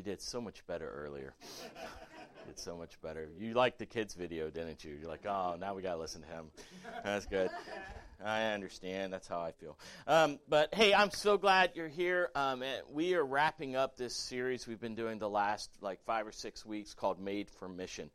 you did so much better earlier. did so much better. You liked the kids' video, didn't you? You're like, oh, now we got to listen to him. That's good. I understand. That's how I feel. Um, but hey, I'm so glad you're here. Um, we are wrapping up this series we've been doing the last like five or six weeks called Made for Mission.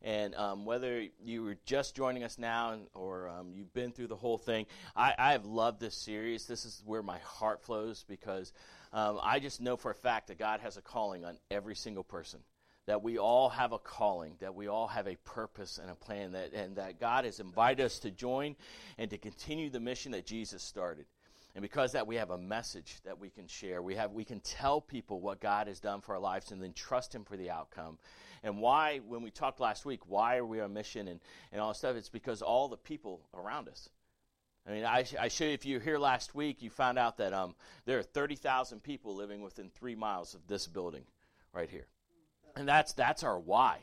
And um, whether you were just joining us now or um, you've been through the whole thing, I, I, have loved this series. This is where my heart flows because um, I just know for a fact that God has a calling on every single person that we all have a calling, that we all have a purpose and a plan, that, and that God has invited us to join and to continue the mission that Jesus started. And because that we have a message that we can share. We have we can tell people what God has done for our lives and then trust him for the outcome. And why when we talked last week, why are we on mission and, and all stuff? It's because all the people around us. I mean, I, I show you, if you were here last week, you found out that um, there are 30,000 people living within three miles of this building right here and that's that's our why.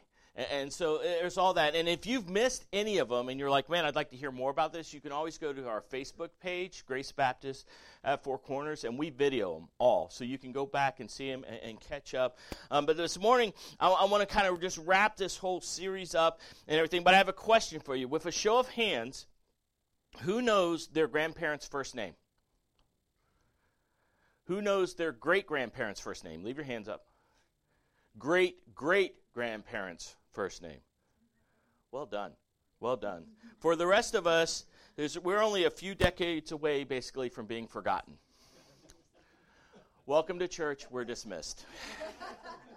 And, so uh, there's all that. And if you've missed any of them and you're like, man, I'd like to hear more about this, you can always go to our Facebook page, Grace Baptist at Four Corners, and we video them all. So you can go back and see them and, and catch up. Um, but this morning, I, I want to kind of just wrap this whole series up and everything. But I have a question for you. With a show of hands, who knows their grandparents' first name? Who knows their great grandparents' first name? Leave your hands up great great grandparents' first name. Well done. Well done. For the rest of us, we're only a few decades away, basically, from being forgotten. Welcome to church. We're dismissed.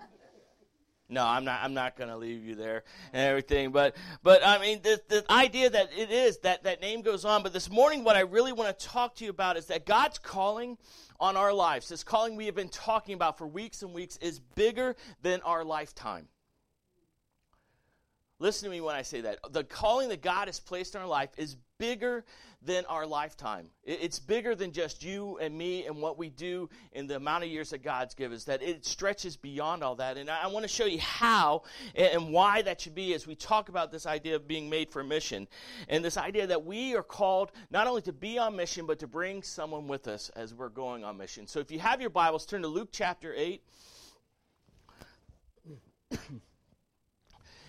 No, I'm not. I'm not going to leave you there and everything. But, but I mean, the, the idea that it is that that name goes on. But this morning, what I really want to talk to you about is that God's calling on our lives, this calling we have been talking about for weeks and weeks, is bigger than our lifetime. Listen to me when I say that. The calling that God has placed in our life is bigger than our lifetime. It's bigger than just you and me and what we do in the amount of years that God's given us, that it stretches beyond all that. And I want to show you how and why that should be as we talk about this idea of being made for mission and this idea that we are called not only to be on mission, but to bring someone with us as we're going on mission. So if you have your Bibles, turn to Luke chapter 8.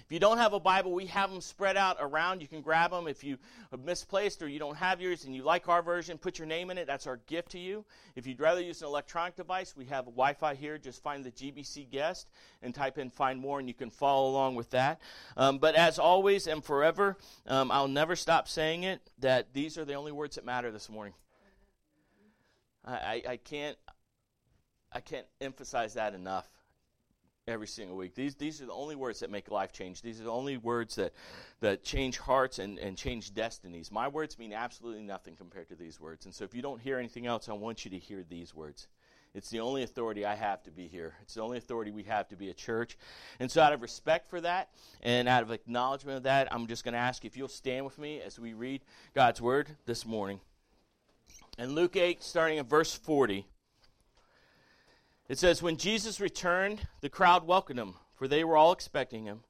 If you don't have a Bible, we have them spread out around. You can grab them. If you misplaced or you don't have yours and you like our version, put your name in it. That's our gift to you. If you'd rather use an electronic device, we have Wi Fi here. Just find the GBC guest and type in find more, and you can follow along with that. Um, but as always and forever, um, I'll never stop saying it that these are the only words that matter this morning. I, I can't I can't emphasize that enough every single week. These, these are the only words that make life change. These are the only words that, that change hearts and, and change destinies. My words mean absolutely nothing compared to these words. And so if you don't hear anything else, I want you to hear these words. It's the only authority I have to be here. It's the only authority we have to be a church. And so, out of respect for that and out of acknowledgement of that, I'm just going to ask if you'll stand with me as we read God's word this morning. In Luke 8, starting at verse 40, it says, When Jesus returned, the crowd welcomed him, for they were all expecting him.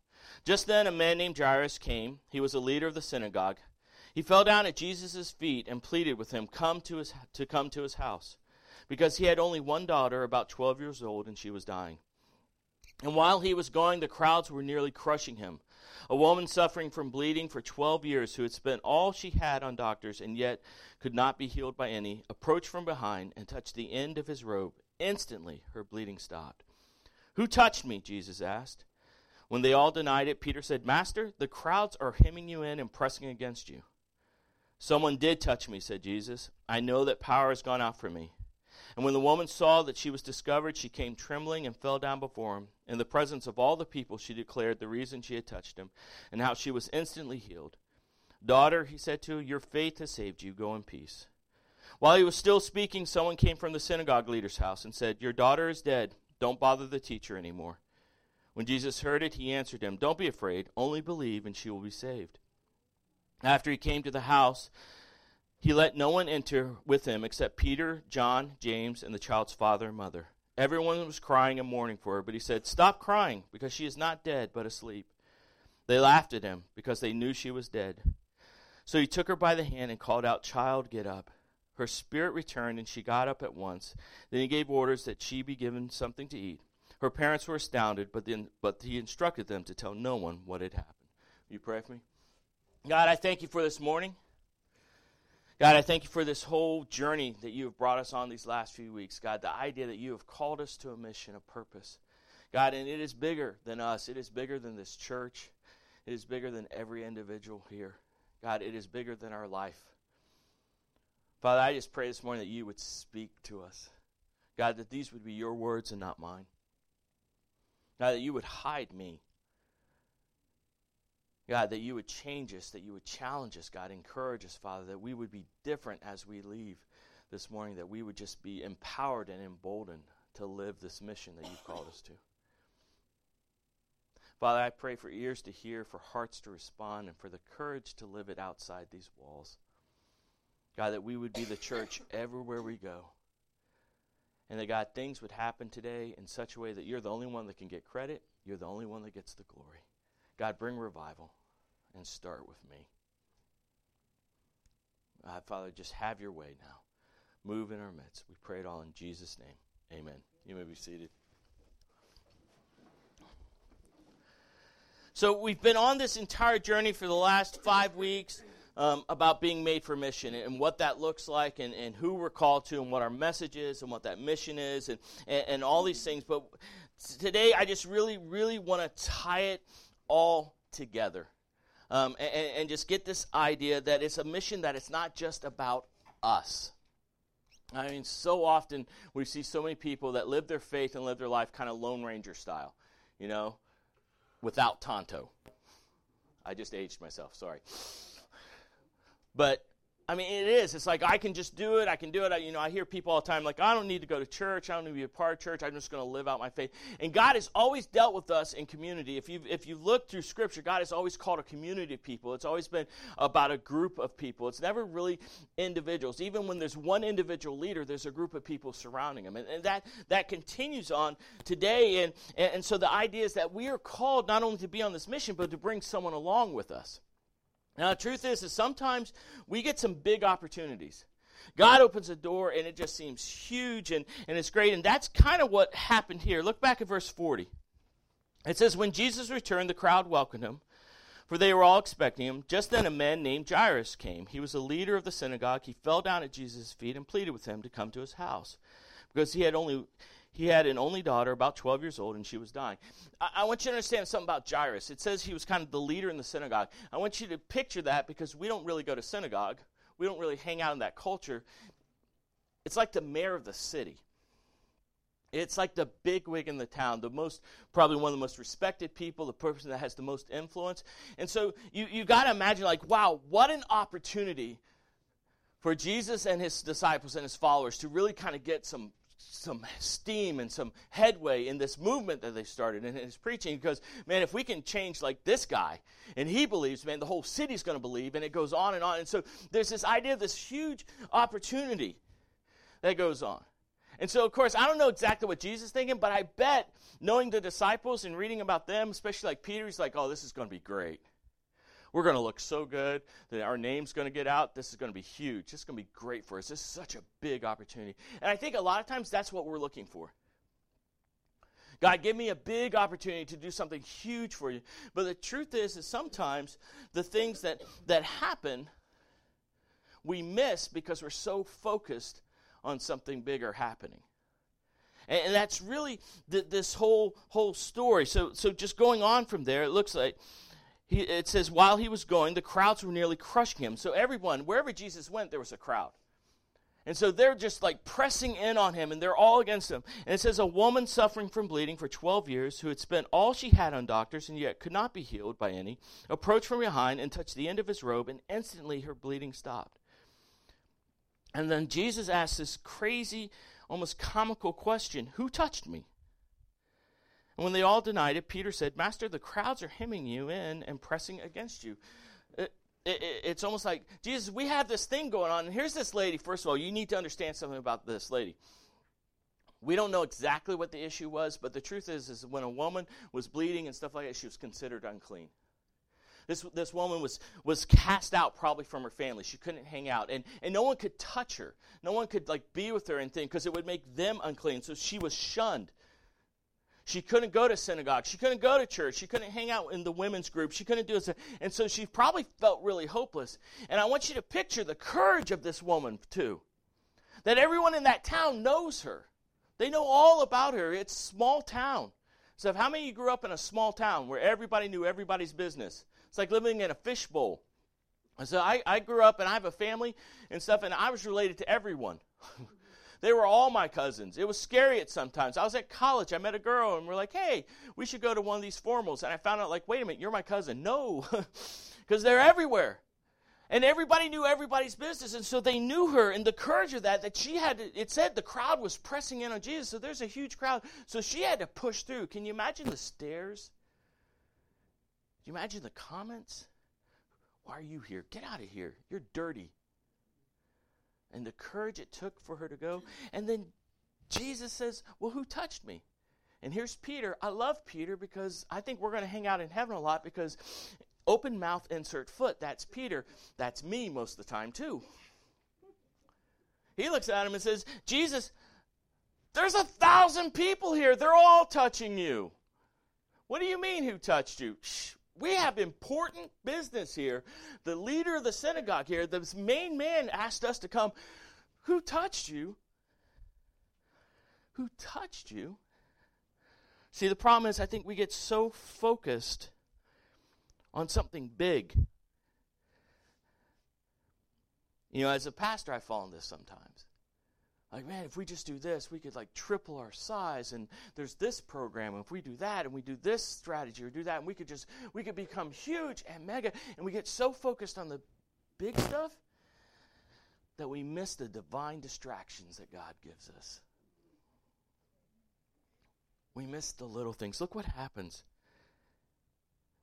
Just then, a man named Jairus came. He was a leader of the synagogue. He fell down at Jesus' feet and pleaded with him come to, his, to come to his house, because he had only one daughter, about 12 years old, and she was dying. And while he was going, the crowds were nearly crushing him. A woman suffering from bleeding for 12 years, who had spent all she had on doctors and yet could not be healed by any, approached from behind and touched the end of his robe Instantly, her bleeding stopped. Who touched me? Jesus asked. When they all denied it, Peter said, Master, the crowds are hemming you in and pressing against you. Someone did touch me, said Jesus. I know that power has gone out from me. And when the woman saw that she was discovered, she came trembling and fell down before him. In the presence of all the people, she declared the reason she had touched him and how she was instantly healed. Daughter, he said to her, your faith has saved you. Go in peace. While he was still speaking, someone came from the synagogue leader's house and said, Your daughter is dead. Don't bother the teacher anymore. When Jesus heard it, he answered him, Don't be afraid, only believe, and she will be saved. After he came to the house, he let no one enter with him except Peter, John, James, and the child's father and mother. Everyone was crying and mourning for her, but he said, Stop crying, because she is not dead, but asleep. They laughed at him, because they knew she was dead. So he took her by the hand and called out, Child, get up. Her spirit returned, and she got up at once. Then he gave orders that she be given something to eat. Her parents were astounded, but, then, but he instructed them to tell no one what had happened. Will you pray for me? God, I thank you for this morning. God, I thank you for this whole journey that you have brought us on these last few weeks. God, the idea that you have called us to a mission, a purpose. God, and it is bigger than us. It is bigger than this church. It is bigger than every individual here. God, it is bigger than our life. Father, I just pray this morning that you would speak to us. God, that these would be your words and not mine. God, that you would hide me. God, that you would change us, that you would challenge us, God, encourage us, Father, that we would be different as we leave this morning, that we would just be empowered and emboldened to live this mission that you've called us to. Father, I pray for ears to hear, for hearts to respond, and for the courage to live it outside these walls. God, that we would be the church everywhere we go. And that, God, things would happen today in such a way that you're the only one that can get credit, you're the only one that gets the glory. God, bring revival and start with me. Uh, Father, just have your way now. Move in our midst. We pray it all in Jesus' name. Amen. You may be seated. So, we've been on this entire journey for the last five weeks um, about being made for mission and what that looks like and, and who we're called to and what our message is and what that mission is and, and, and all these things. But today, I just really, really want to tie it all together. Um, and, and just get this idea that it's a mission that it's not just about us. I mean, so often we see so many people that live their faith and live their life kind of Lone Ranger style, you know, without Tonto. I just aged myself, sorry. But I mean, it is. It's like I can just do it. I can do it. I, you know, I hear people all the time like, I don't need to go to church. I don't need to be a part of church. I'm just going to live out my faith. And God has always dealt with us in community. If you if you look through Scripture, God has always called a community of people. It's always been about a group of people. It's never really individuals. Even when there's one individual leader, there's a group of people surrounding him, and, and that that continues on today. And, and and so the idea is that we are called not only to be on this mission, but to bring someone along with us. Now, the truth is, is sometimes we get some big opportunities. God opens a door and it just seems huge and, and it's great. And that's kind of what happened here. Look back at verse 40. It says, When Jesus returned, the crowd welcomed him, for they were all expecting him. Just then a man named Jairus came. He was a leader of the synagogue. He fell down at Jesus' feet and pleaded with him to come to his house because he had only he had an only daughter, about 12 years old, and she was dying. I, I, want you to understand something about Jairus. It says he was kind of the leader in the synagogue. I want you to picture that because we don't really go to synagogue, we don't really hang out in that culture. It's like the mayor of the city. It's like the big wig in the town, the most, probably one of the most respected people, the person that has the most influence. And so you, you got to imagine, like, wow, what an opportunity for Jesus and his disciples and his followers to really kind of get some some steam and some headway in this movement that they started in his preaching because man if we can change like this guy and he believes man the whole city's going to believe and it goes on and on. And so there's this idea of this huge opportunity that goes on. And so of course i don't know exactly what jesus is thinking but i bet knowing the disciples and reading about them especially like peter he's like oh this is going to be great we're going to look so good that our name's going to get out. This is going to be huge. This is going to be great for us. This is such a big opportunity. And I think a lot of times that's what we're looking for. God, give me a big opportunity to do something huge for you. But the truth is, is sometimes the things that, that happen, we miss because we're so focused on something bigger happening. And, and that's really the, this whole whole story. So, so just going on from there, it looks like he, it says, while he was going, the crowds were nearly crushing him. So everyone, wherever Jesus went, there was a crowd. And so they're just like pressing in on him and they're all against him. And it says, a woman suffering from bleeding for 12 years, who had spent all she had on doctors and yet could not be healed by any, approached from behind and touched the end of his robe, and instantly her bleeding stopped. And then Jesus asked this crazy, almost comical question Who touched me? And when they all denied it, Peter said, Master, the crowds are hemming you in and pressing against you. It, it, it's almost like, Jesus, we have this thing going on. And here's this lady. First of all, you need to understand something about this lady. We don't know exactly what the issue was, but the truth is, is when a woman was bleeding and stuff like that, she was considered unclean. This, this woman was, was cast out probably from her family. She couldn't hang out. And, and no one could touch her. No one could like be with her and thing because it would make them unclean. So she was shunned She couldn't go to synagogue. She couldn't go to church. She couldn't hang out in the women's group. She couldn't do it. And so she probably felt really hopeless. And I want you to picture the courage of this woman, too. That everyone in that town knows her. They know all about her. It's small town. So, how many of you grew up in a small town where everybody knew everybody's business? It's like living in a fishbowl. So, I, I grew up and I have a family and stuff, and I was related to everyone. They were all my cousins. It was scary at sometimes. I was at college. I met a girl, and we're like, hey, we should go to one of these formals. And I found out, like, wait a minute, you're my cousin. No, because they're everywhere. And everybody knew everybody's business. And so they knew her, and the courage of that, that she had, to, it said the crowd was pressing in on Jesus. So there's a huge crowd. So she had to push through. Can you imagine the stares? Can you imagine the comments? Why are you here? Get out of here. You're dirty and the courage it took for her to go. And then Jesus says, Well, who touched me? And here's Peter. I love Peter because I think we're going to hang out in heaven a lot because open mouth, insert foot. That's Peter. That's me most of the time, too. He looks at him and says, Jesus, there's a thousand people here. They're all touching you. What do you mean, who touched you? Shh, we have important business here. The leader of the synagogue here, the main man asked us to come. Who touched you? Who touched you? See, the problem is, I think we get so focused on something big. You know, as a pastor, I fall in this sometimes like man if we just do this we could like triple our size and there's this program if we do that and we do this strategy or do that and we could just we could become huge and mega and we get so focused on the big stuff that we miss the divine distractions that god gives us. We miss the little things. Look what happens.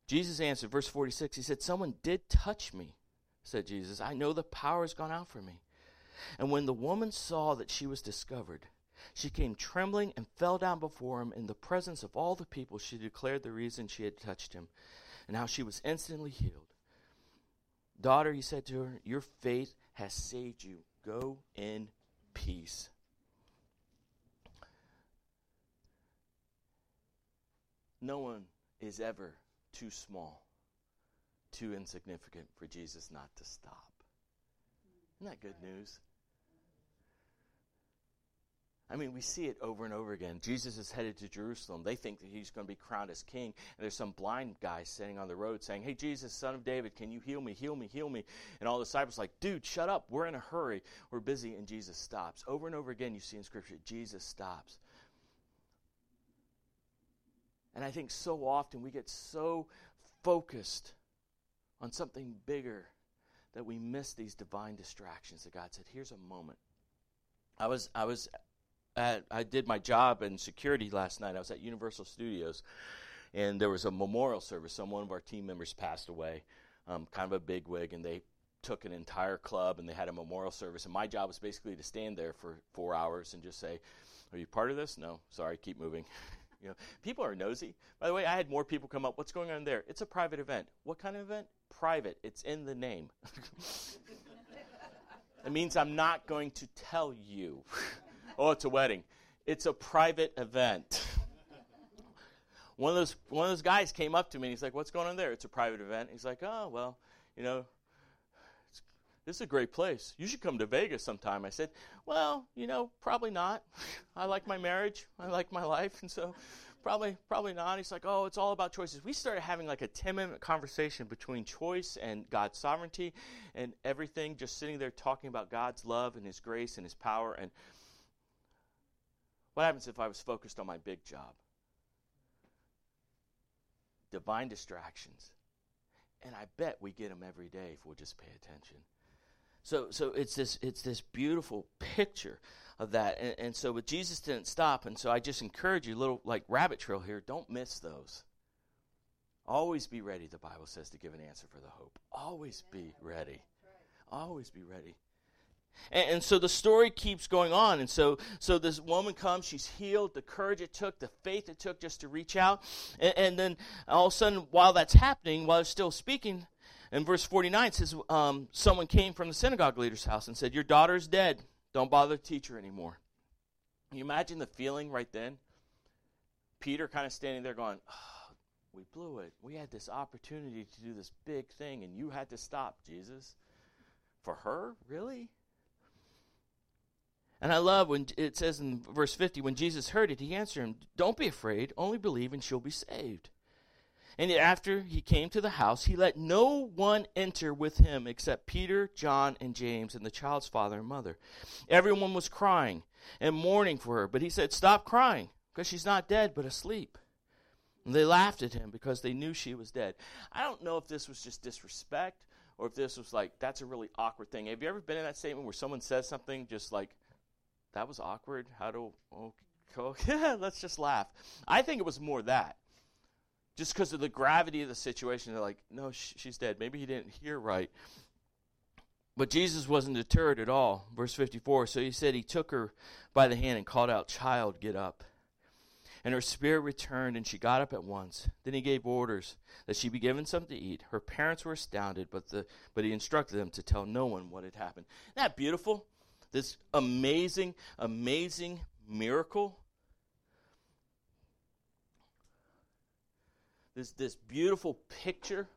Jesus answered verse 46 he said someone did touch me said jesus. I know the power has gone out from me and when the woman saw that she was discovered, she came trembling and fell down before him in the presence of all the people. She declared the reason she had touched him and how she was instantly healed. Daughter, he said to her, Your faith has saved you. Go in peace. No one is ever too small, too insignificant for Jesus not to stop. Isn't that good news? I mean, we see it over and over again. Jesus is headed to Jerusalem. They think that he's going to be crowned as king. And there's some blind guy sitting on the road saying, Hey, Jesus, son of David, can you heal me? Heal me, heal me. And all the disciples are like, Dude, shut up. We're in a hurry. We're busy. And Jesus stops. Over and over again, you see in Scripture, Jesus stops. And I think so often we get so focused on something bigger that we miss these divine distractions that God said, Here's a moment. I was I was at, I did my job in security last night. I was at Universal Studios, and there was a memorial service. Some one of our team members passed away, um, kind of a big wig, and they took an entire club and they had a memorial service. And my job was basically to stand there for four hours and just say, "Are you part of this?" No, sorry, keep moving. you know, people are nosy. By the way, I had more people come up. What's going on there? It's a private event. What kind of event? Private. It's in the name. it means I'm not going to tell you. Oh, it's a wedding. It's a private event. one of those one of those guys came up to me and he's like, "What's going on there?" It's a private event. He's like, "Oh, well, you know, this is a great place. You should come to Vegas sometime." I said, "Well, you know, probably not. I like my marriage. I like my life, and so probably probably not." He's like, "Oh, it's all about choices." We started having like a 10-minute conversation between choice and God's sovereignty and everything just sitting there talking about God's love and his grace and his power and what happens if I was focused on my big job? Divine distractions. And I bet we get them every day if we'll just pay attention. So, so it's this it's this beautiful picture of that. And, and so, but Jesus didn't stop. And so, I just encourage you, little like rabbit trail here. Don't miss those. Always be ready. The Bible says to give an answer for the hope. Always be ready. Always be ready. And, and, so the story keeps going on. And so, so this woman comes, she's healed, the courage it took, the faith it took just to reach out. And, and then all of a sudden, while that's happening, while it's still speaking, in verse 49 says, um, someone came from the synagogue leader's house and said, Your daughter is dead. Don't bother to teach her anymore. Can you imagine the feeling right then? Peter kind of standing there going, oh, We blew it. We had this opportunity to do this big thing, and you had to stop, Jesus. For her? Really? And I love when it says in verse 50 when Jesus heard it, he answered him, Don't be afraid, only believe, and she'll be saved. And after he came to the house, he let no one enter with him except Peter, John, and James, and the child's father and mother. Everyone was crying and mourning for her, but he said, Stop crying, because she's not dead, but asleep. And they laughed at him because they knew she was dead. I don't know if this was just disrespect or if this was like, that's a really awkward thing. Have you ever been in that statement where someone says something just like, that was awkward? How do, okay, let's just laugh. I think it was more that just because of the gravity of the situation. They're like, no, sh- she's dead. Maybe he didn't hear right. But Jesus wasn't deterred at all. Verse 54 So he said, He took her by the hand and called out, Child, get up. And her spirit returned, and she got up at once. Then he gave orders that she be given something to eat. Her parents were astounded, but, the, but he instructed them to tell no one what had happened. Isn't that beautiful? This amazing, amazing miracle. This, this beautiful picture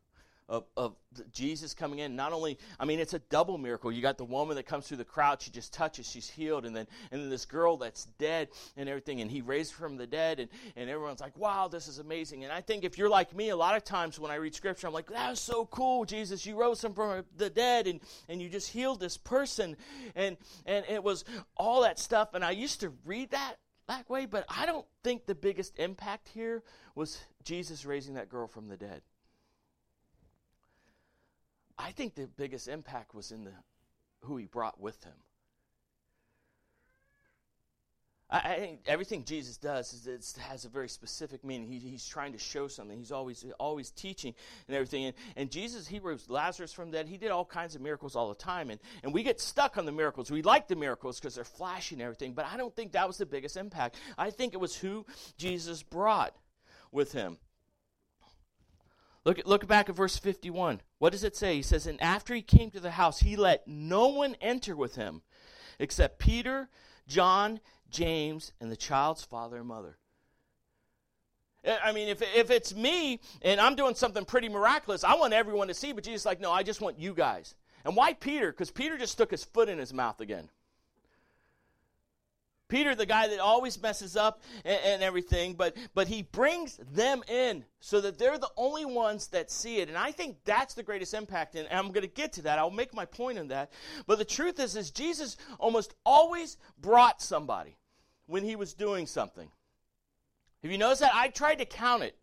of, of Jesus coming in. Not only, I mean, it's a double miracle. You got the woman that comes through the crowd, she just touches, she's healed, and then and then this girl that's dead and everything, and he raised from the dead, and, and everyone's like, wow, this is amazing. And I think if you're like me, a lot of times when I read scripture, I'm like, that was so cool, Jesus. You rose him from the dead and, and you just healed this person. And and it was all that stuff. And I used to read that that way, but I don't think the biggest impact here was Jesus raising that girl from the dead. I think the biggest impact was in the who he brought with him. I, I think everything Jesus does is it has a very specific meaning. He, he's trying to show something. He's always always teaching and everything. And, and Jesus, he rose Lazarus from dead. He did all kinds of miracles all the time. And, and we get stuck on the miracles. We like the miracles because they're flashy and everything. But I don't think that was the biggest impact. I think it was who Jesus brought with him. Look, look back at verse 51. What does it say? He says, And after he came to the house, he let no one enter with him except Peter, John, James, and the child's father and mother. I mean, if, if it's me and I'm doing something pretty miraculous, I want everyone to see, but Jesus like, no, I just want you guys. And why Peter? Because Peter just stuck his foot in his mouth again. Peter, the guy that always messes up and, and, everything, but, but he brings them in so that they're the only ones that see it. And I think that's the greatest impact. And I'm going to get to that. I'll make my point on that. But the truth is, is Jesus almost always brought somebody when he was doing something. Have you noticed that? I tried to count it.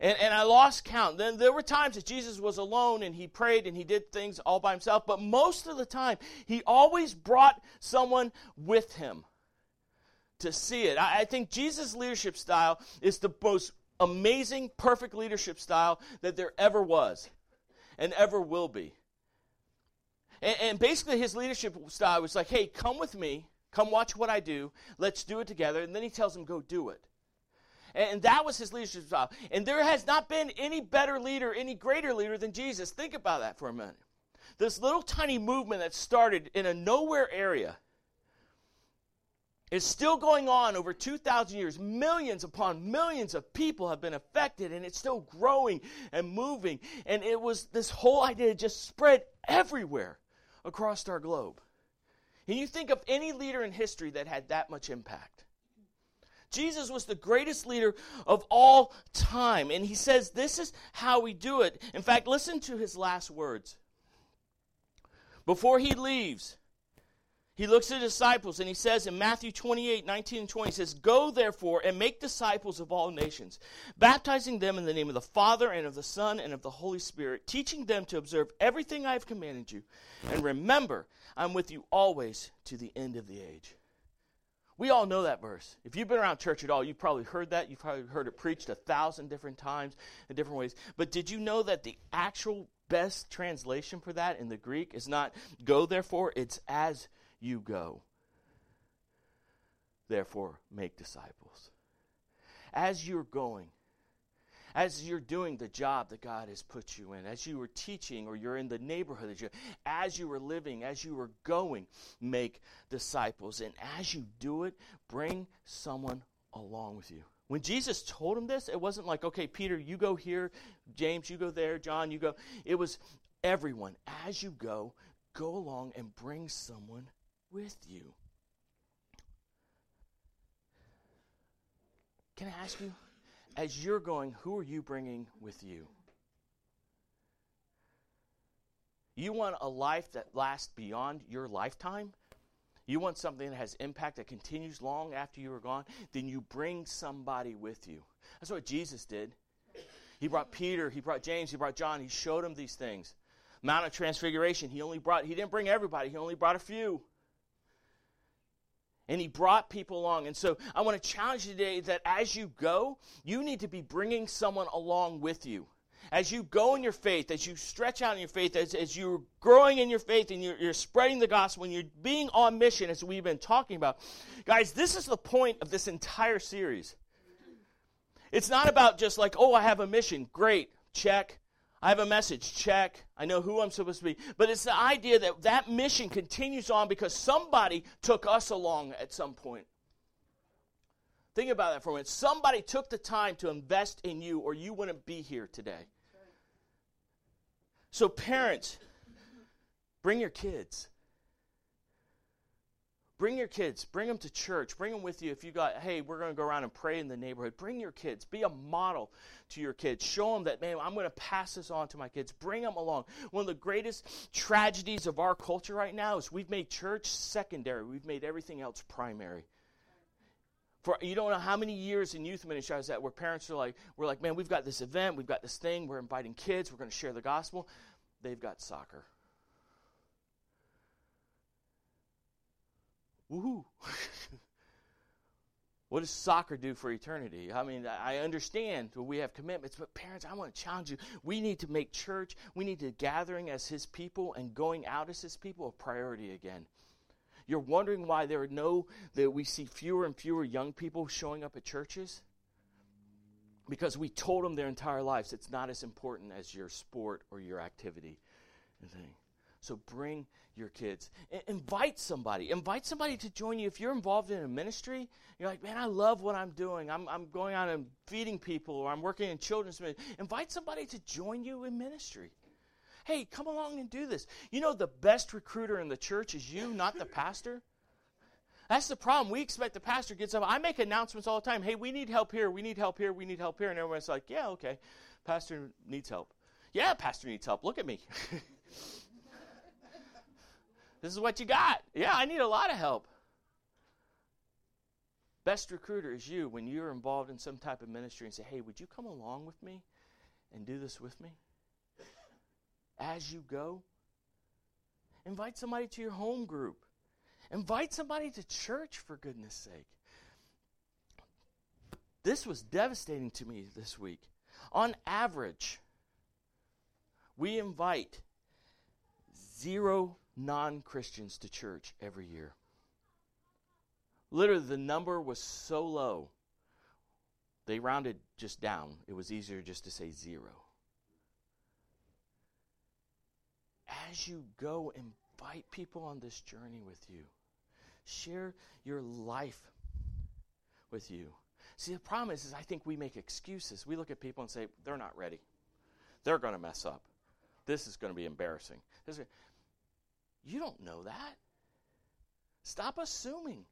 And, and I lost count. Then there were times that Jesus was alone and he prayed and he did things all by himself, but most of the time he always brought someone with him to see it. I, I think Jesus' leadership style is the most amazing, perfect leadership style that there ever was and ever will be. And, and basically, his leadership style was like, hey, come with me Come watch what I do. Let's do it together. And then he tells them, go do it. And that was his leadership style. And there has not been any better leader, any greater leader than Jesus. Think about that for a minute. This little tiny movement that started in a nowhere area is still going on over 2,000 years. Millions upon millions of people have been affected, and it's still growing and moving. And it was this whole idea just spread everywhere across our globe. Can you think of any leader in history that had that much impact? Jesus was the greatest leader of all time. And he says, This is how we do it. In fact, listen to his last words. Before he leaves, he looks at the disciples and he says in Matthew 28 19 and 20, he says, Go therefore and make disciples of all nations, baptizing them in the name of the Father and of the Son and of the Holy Spirit, teaching them to observe everything I have commanded you. And remember, I'm with you always to the end of the age. We all know that verse. If you've been around church at all, you've probably heard that. You've probably heard it preached a thousand different times in different ways. But did you know that the actual best translation for that in the Greek is not go therefore, it's as you go. Therefore, make disciples. As you're going, as you're doing the job that God has put you in, as you are teaching or you're in the neighborhood that you as you are living, as you are going, make disciples. And as you do it, bring someone along with you. When Jesus told him this, it wasn't like, okay, Peter, you go here, James, you go there, John, you go. It was everyone, as you go, go along and bring someone with you. Can I ask you, as you're going, who are you bringing with you? You want a life that lasts beyond your lifetime? You want something that has impact that continues long after you are gone? Then you bring somebody with you. That's what Jesus did. He brought Peter, he brought James, he brought John, he showed them these things. Mount of Transfiguration, he only brought, he didn't bring everybody, he only brought a few. And he brought people along. And so I want to challenge you today that as you go, you need to be bringing someone along with you as you go in your faith, as you stretch out in your faith, as, as you're growing in your faith and you're, you're spreading the gospel and you're being on mission, as we've been talking about, guys, this is the point of this entire series. It's not about just like, oh, I have a mission. Great. Check. I have a message. Check. I know who I'm supposed to be. But it's the idea that that mission continues on because somebody took us along at some point. Think about that for a minute. Somebody took the time to invest in you, or you wouldn't be here today. So, parents, bring your kids. Bring your kids. Bring them to church. Bring them with you. If you got, hey, we're going to go around and pray in the neighborhood. Bring your kids. Be a model to your kids. Show them that, man, I'm going to pass this on to my kids. Bring them along. One of the greatest tragedies of our culture right now is we've made church secondary. We've made everything else primary. For you don't know how many years in youth ministry I was at where parents are like, we're like, man, we've got this event, we've got this thing, we're inviting kids, we're going to share the gospel. They've got soccer. Woohoo! what does soccer do for eternity? I mean, I understand we have commitments, but parents, I want to challenge you. We need to make church, we need to gathering as His people and going out as His people a priority again. You're wondering why there are no, that we see fewer and fewer young people showing up at churches? Because we told them their entire lives it's not as important as your sport or your activity and. So bring your kids. I- invite somebody. Invite somebody to join you. If you're involved in a ministry, you're like, man, I love what I'm doing. I'm, I'm going out and feeding people, or I'm working in children's ministry. Invite somebody to join you in ministry. Hey, come along and do this. You know, the best recruiter in the church is you, not the pastor. That's the problem. We expect the pastor gets up. I make announcements all the time. Hey, we need help here. We need help here. We need help here. And everyone's like, yeah, okay. Pastor needs help. Yeah, pastor needs help. Look at me. this is what you got. Yeah, I need a lot of help. Best recruiter is you when you're involved in some type of ministry and say, hey, would you come along with me and do this with me? as you go. Invite somebody to your home group. Invite somebody to church, for goodness sake. This was devastating to me this week. On average, we invite zero non Christians to church every year. Literally, the number was so low, they rounded just down. It was easier just to say zero. as you go, invite people on this journey with you. Share your life with you. See, the problem is, is I think we make excuses. We look at people and say, they're not ready. They're going to mess up. This is going to be embarrassing. You don't know that. Stop assuming.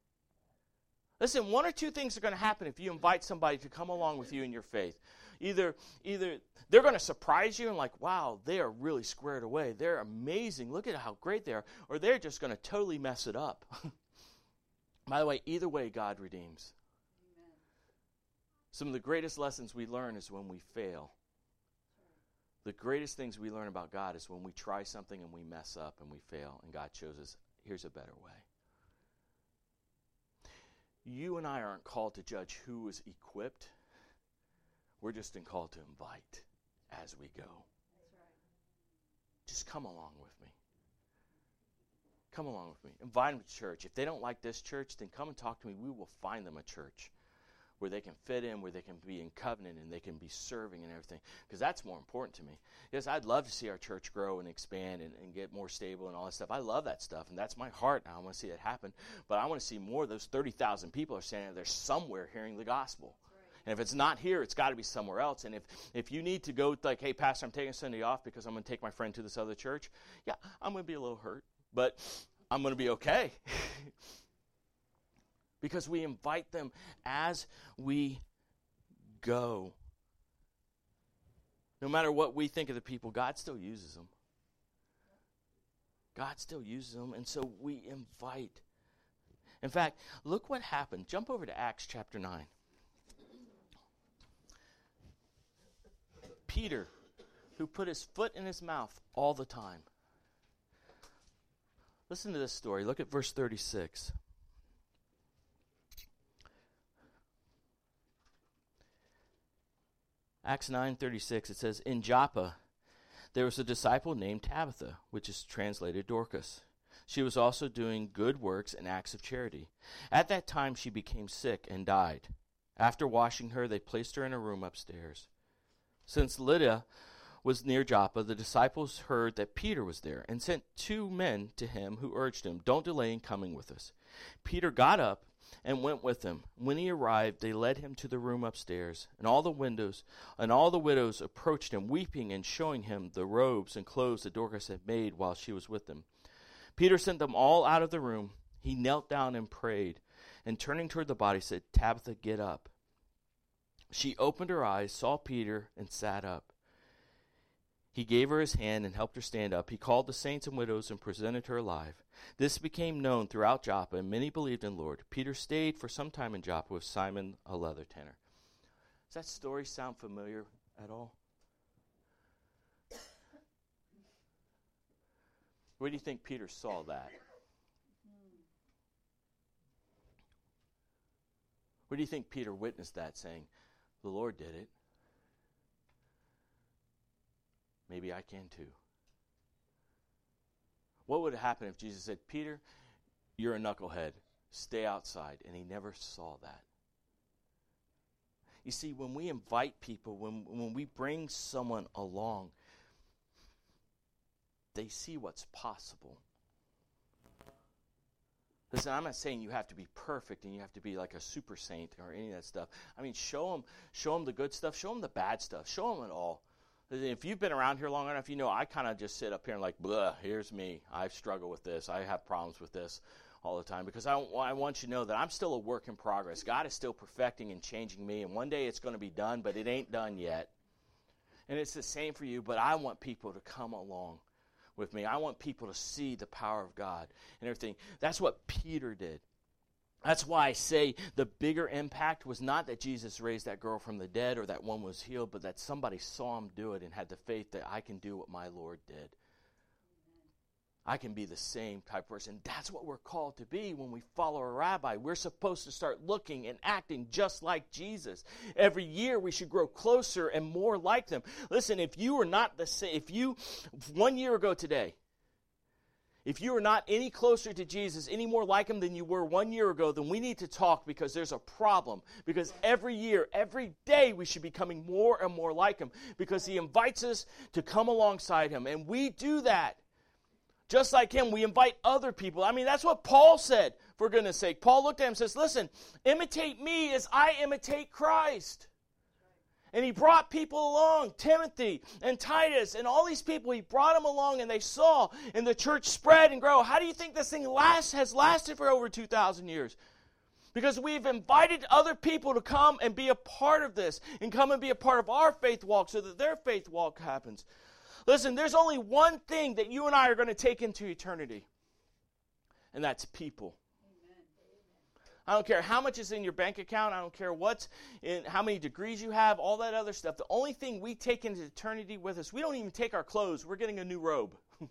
Listen, one or two things are going to happen if you invite somebody to come along with you in your faith. Either, either they're going to surprise you and like, wow, they are really squared away. They're amazing. Look at how great they are. Or they're just going to totally mess it up. By the way, either way, God redeems. Amen. Some of the greatest lessons we learn is when we fail. The greatest things we learn about God is when we try something and we mess up and we fail, and God shows us, here's a better way. You and I aren't called to judge who is equipped we're just in call to invite as we go. Right. Just come along with me. Come along with me. Invite them to church. If they don't like this church, then come and talk to me. We will find them a church where they can fit in, where they can be in covenant and they can be serving and everything. Because that's more important to me. Yes, I'd love to see our church grow and expand and, and get more stable and all that stuff. I love that stuff, and that's my heart now. I want to see it happen. But I want to see more of those 30,000 people are standing there somewhere hearing the gospel And if it's not here, it's got to be somewhere else. And if, if you need to go, like, hey, Pastor, I'm taking Sunday off because I'm going to take my friend to this other church, yeah, I'm going to be a little hurt, but I'm going to be okay. because we invite them as we go. No matter what we think of the people, God still uses them. God still uses them, and so we invite. In fact, look what happened. Jump over to Acts chapter 9. Peter, who put his foot in his mouth all the time. Listen to this story. Look at verse 36. Acts 9:36 it says in Joppa there was a disciple named Tabitha which is translated Dorcas. She was also doing good works and acts of charity. At that time she became sick and died. After washing her they placed her in a room upstairs. Since Lydda was near Joppa, the disciples heard that Peter was there and sent two men to him who urged him, Don't delay in coming with us. Peter got up and went with them. When he arrived, they led him to the room upstairs, and all the windows and all the widows approached him, weeping and showing him the robes and clothes that Dorcas had made while she was with them. Peter sent them all out of the room. He knelt down and prayed, and turning toward the body, said, Tabitha, get up. She opened her eyes, saw Peter, and sat up. He gave her his hand and helped her stand up. He called the saints and widows and presented her alive. This became known throughout Joppa, and many believed in Lord. Peter stayed for some time in Joppa with Simon, a leather tanner. Does that story sound familiar at all? Where do you think Peter saw that? Where do you think Peter witnessed that, saying, The Lord did it? Maybe I can too. What would happen if Jesus said, Peter, you're a knucklehead. Stay outside. And he never saw that. You see, when we invite people, when, when we bring someone along, they see what's possible. Listen, I'm not saying you have to be perfect and you have to be like a super saint or any of that stuff. I mean, show them, show them the good stuff, show them the bad stuff, show them it all. If you've been around here long enough, you know I kind of just sit up here and like, blah, here's me. I struggle with this. I have problems with this all the time because I, I want you to know that I'm still a work in progress. God is still perfecting and changing me, and one day it's going to be done, but it ain't done yet. And it's the same for you, but I want people to come along with me. I want people to see the power of God and everything. That's what Peter did. That's why I say the bigger impact was not that Jesus raised that girl from the dead or that one was healed, but that somebody saw him do it and had the faith that I can do what my Lord did. I can be the same type of person. That's what we're called to be when we follow a rabbi. We're supposed to start looking and acting just like Jesus. Every year we should grow closer and more like them. Listen, if you are not the same, if you, one year ago today, if you are not any closer to Jesus, any more like him than you were one year ago, then we need to talk because there's a problem. Because every year, every day, we should be coming more and more like him because he invites us to come alongside him. And we do that. Just like him, we invite other people. I mean, that's what Paul said, for goodness sake. Paul looked at him and says, Listen, imitate me as I imitate Christ. And he brought people along, Timothy and Titus and all these people. He brought them along and they saw, and the church spread and grow. How do you think this thing last, has lasted for over 2,000 years? Because we've invited other people to come and be a part of this and come and be a part of our faith walk so that their faith walk happens. Listen, there's only one thing that you and I are going to take into eternity, and that's people. I don't care how much is in your bank account. I don't care what's in how many degrees you have, all that other stuff. The only thing we take into eternity with us, we don't even take our clothes. We're getting a new robe.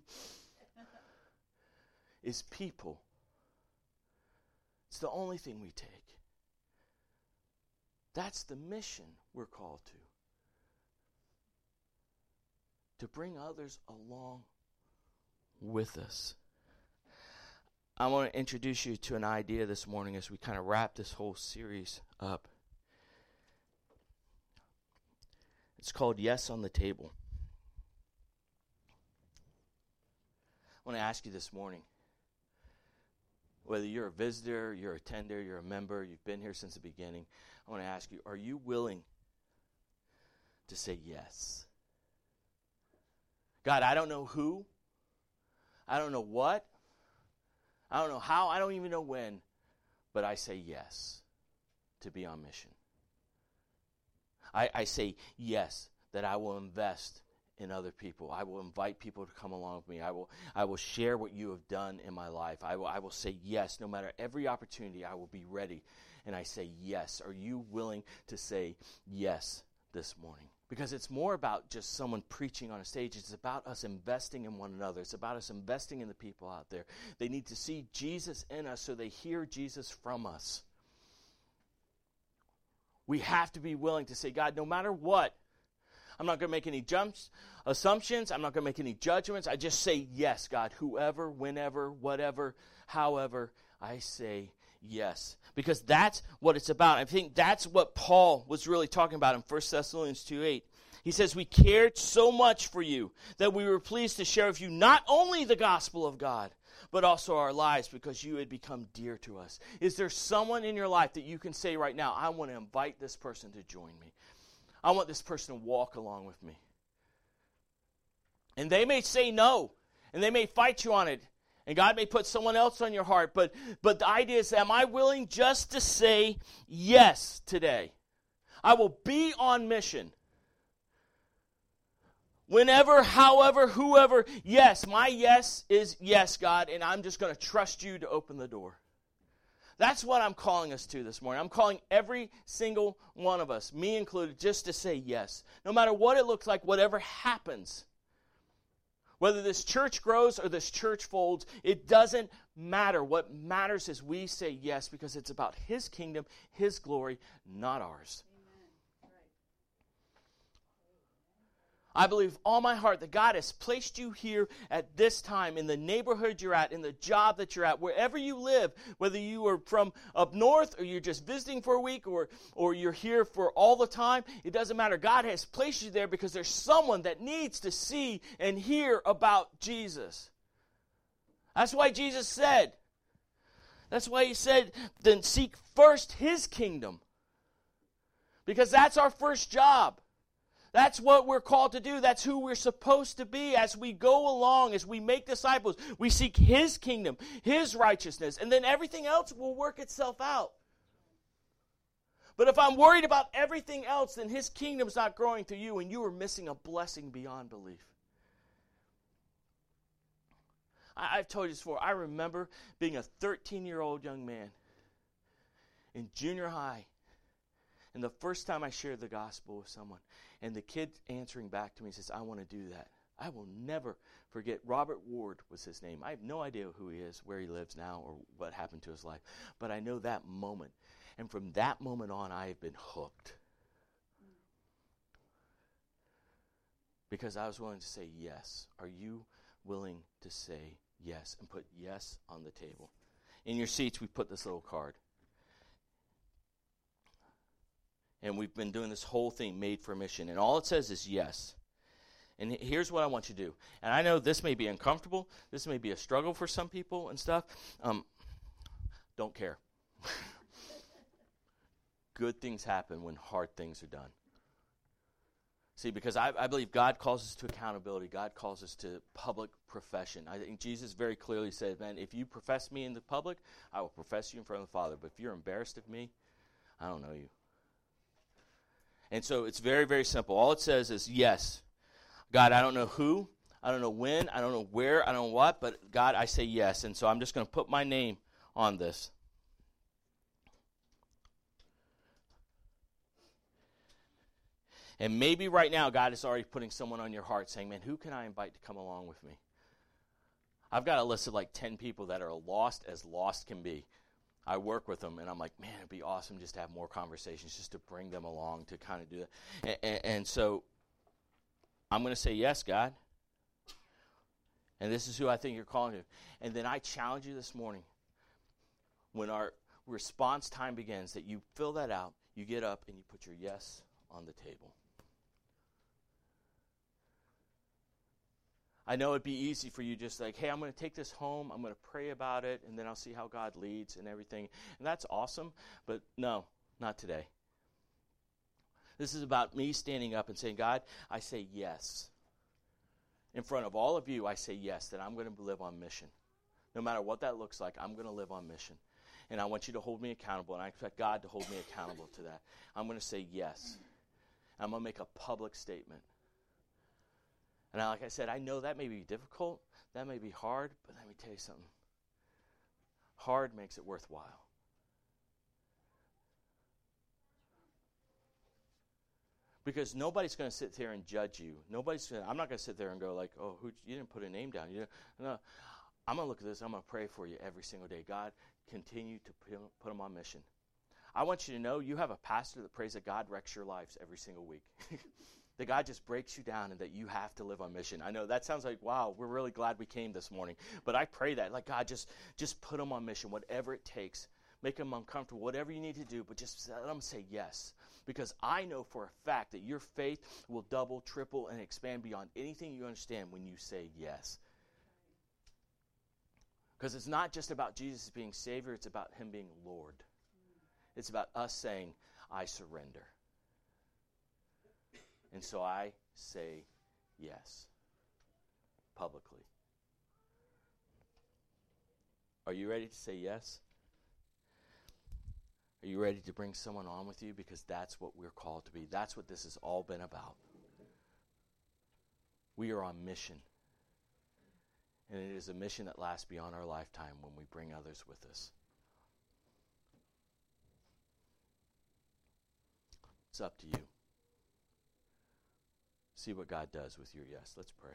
is people. It's the only thing we take. That's the mission we're called to. To bring others along with us. I want to introduce you to an idea this morning as we kind of wrap this whole series up. It's called Yes on the Table. I want to ask you this morning whether you're a visitor, you're a tender, you're a member, you've been here since the beginning, I want to ask you are you willing to say yes? God, I don't know who, I don't know what, I don't know how, I don't even know when, but I say yes to be on mission. I, I say yes that I will invest in other people. I will invite people to come along with me. I will, I will share what you have done in my life. I will, I will say yes. No matter every opportunity, I will be ready. And I say yes. Are you willing to say yes this morning? Because it's more about just someone preaching on a stage. It's about us investing in one another. It's about us investing in the people out there. They need to see Jesus in us so they hear Jesus from us. We have to be willing to say, God, no matter what, I'm not going to make any jumps, assumptions. I'm not going to make any judgments. I just say yes, God. Whoever, whenever, whatever, however, I say yes. Because that's what it's about. I think that's what Paul was really talking about in 1 Thessalonians 2 8. He says, We cared so much for you that we were pleased to share with you not only the gospel of God, but also our lives because you had become dear to us. Is there someone in your life that you can say right now, I want to invite this person to join me? I want this person to walk along with me. And they may say no, and they may fight you on it, and God may put someone else on your heart, but, but the idea is, am I willing just to say yes today? I will be on mission. Whenever, however, whoever, yes, my yes is yes, God, and I'm just going to trust you to open the door. That's what I'm calling us to this morning. I'm calling every single one of us, me included, just to say yes. No matter what it looks like, whatever happens. Whether this church grows or this church folds, it doesn't matter. What matters is we say yes because it's about His kingdom, His glory, not ours. I believe all my heart that God has placed you here at this time in the neighborhood you're at, in the job that you're at, wherever you live, whether you are from up north or you're just visiting for a week or, or you're here for all the time, it doesn't matter. God has placed you there because there's someone that needs to see and hear about Jesus. That's why Jesus said, that's why he said, then seek first his kingdom. Because that's our first job. That's what we're called to do. That's who we're supposed to be as we go along, as we make disciples. We seek His kingdom, His righteousness, and then everything else will work itself out. But if I'm worried about everything else, then His kingdom's not growing through you, and you are missing a blessing beyond belief. I, have told you this before. I remember being a 13 year old young man in junior high and the first time I shared the gospel with someone, and the kid answering back to me says, I want to do that. I will never forget. Robert Ward was his name. I have no idea who he is, where he lives now, or what happened to his life. But I know that moment. And from that moment on, I have been hooked. Because I was willing to say yes. Are you willing to say yes and put yes on the table? In your seats, we put this little card. And we've been doing this whole thing made for mission. And all it says is yes. And here's what I want you to do. And I know this may be uncomfortable. This may be a struggle for some people and stuff. Um, don't care. Good things happen when hard things are done. See, because I, I, believe God calls us to accountability. God calls us to public profession. I think Jesus very clearly said, Man, if you profess me in the public, I will profess you in front of the Father. But if you're embarrassed of me, I don't know you. And so it's very, very simple. All it says is yes. God, I don't know who, I don't know when, I don't know where, I don't know what, but God, I say yes. And so I'm just going to put my name on this. And maybe right now, God is already putting someone on your heart saying, Man, who can I invite to come along with me? I've got a list of like 10 people that are lost as lost can be. I work with them, and I'm like, man, it'd be awesome just to have more conversations, just to bring them along to kind of do that. And, and, and so I'm going to say, yes, God. And this is who I think you're calling to. And then I challenge you this morning when our response time begins that you fill that out, you get up, and you put your yes on the table. I know it'd be easy for you just like, hey, I'm going to take this home, I'm going to pray about it, and then I'll see how God leads and everything. And that's awesome, but no, not today. This is about me standing up and saying, God, I say yes. In front of all of you, I say yes, that I'm going to live on mission. No matter what that looks like, I'm going to live on mission. And I want you to hold me accountable, and I expect God to hold me accountable to that. I'm going to say yes. I'm going to make a public statement. And like I said, I know that may be difficult, that may be hard, but let me tell you something. Hard makes it worthwhile. because nobody's going to sit there and judge you. Nobody's. Gonna, I'm not going to sit there and go like, "Oh, who, you didn't put a name down." You no, I'm going to look at this. I'm going to pray for you every single day. God, continue to put them on mission. I want you to know you have a pastor that prays that God wrecks your lives every single week. that God just breaks you down and that you have to live on mission. I know that sounds like wow, we're really glad we came this morning. But I pray that like God just just put them on mission whatever it takes. Make them uncomfortable, whatever you need to do, but just let them say yes. Because I know for a fact that your faith will double, triple, and expand beyond anything you understand when you say yes. Because it's not just about Jesus being Savior, it's about Him being Lord. It's about us saying, I surrender. And so I say yes publicly. Are you ready to say yes? Are you ready to bring someone on with you? Because that's what we're called to be. That's what this has all been about. We are on mission. And it is a mission that lasts beyond our lifetime when we bring others with us. It's up to you. See what God does with your yes. Let's pray.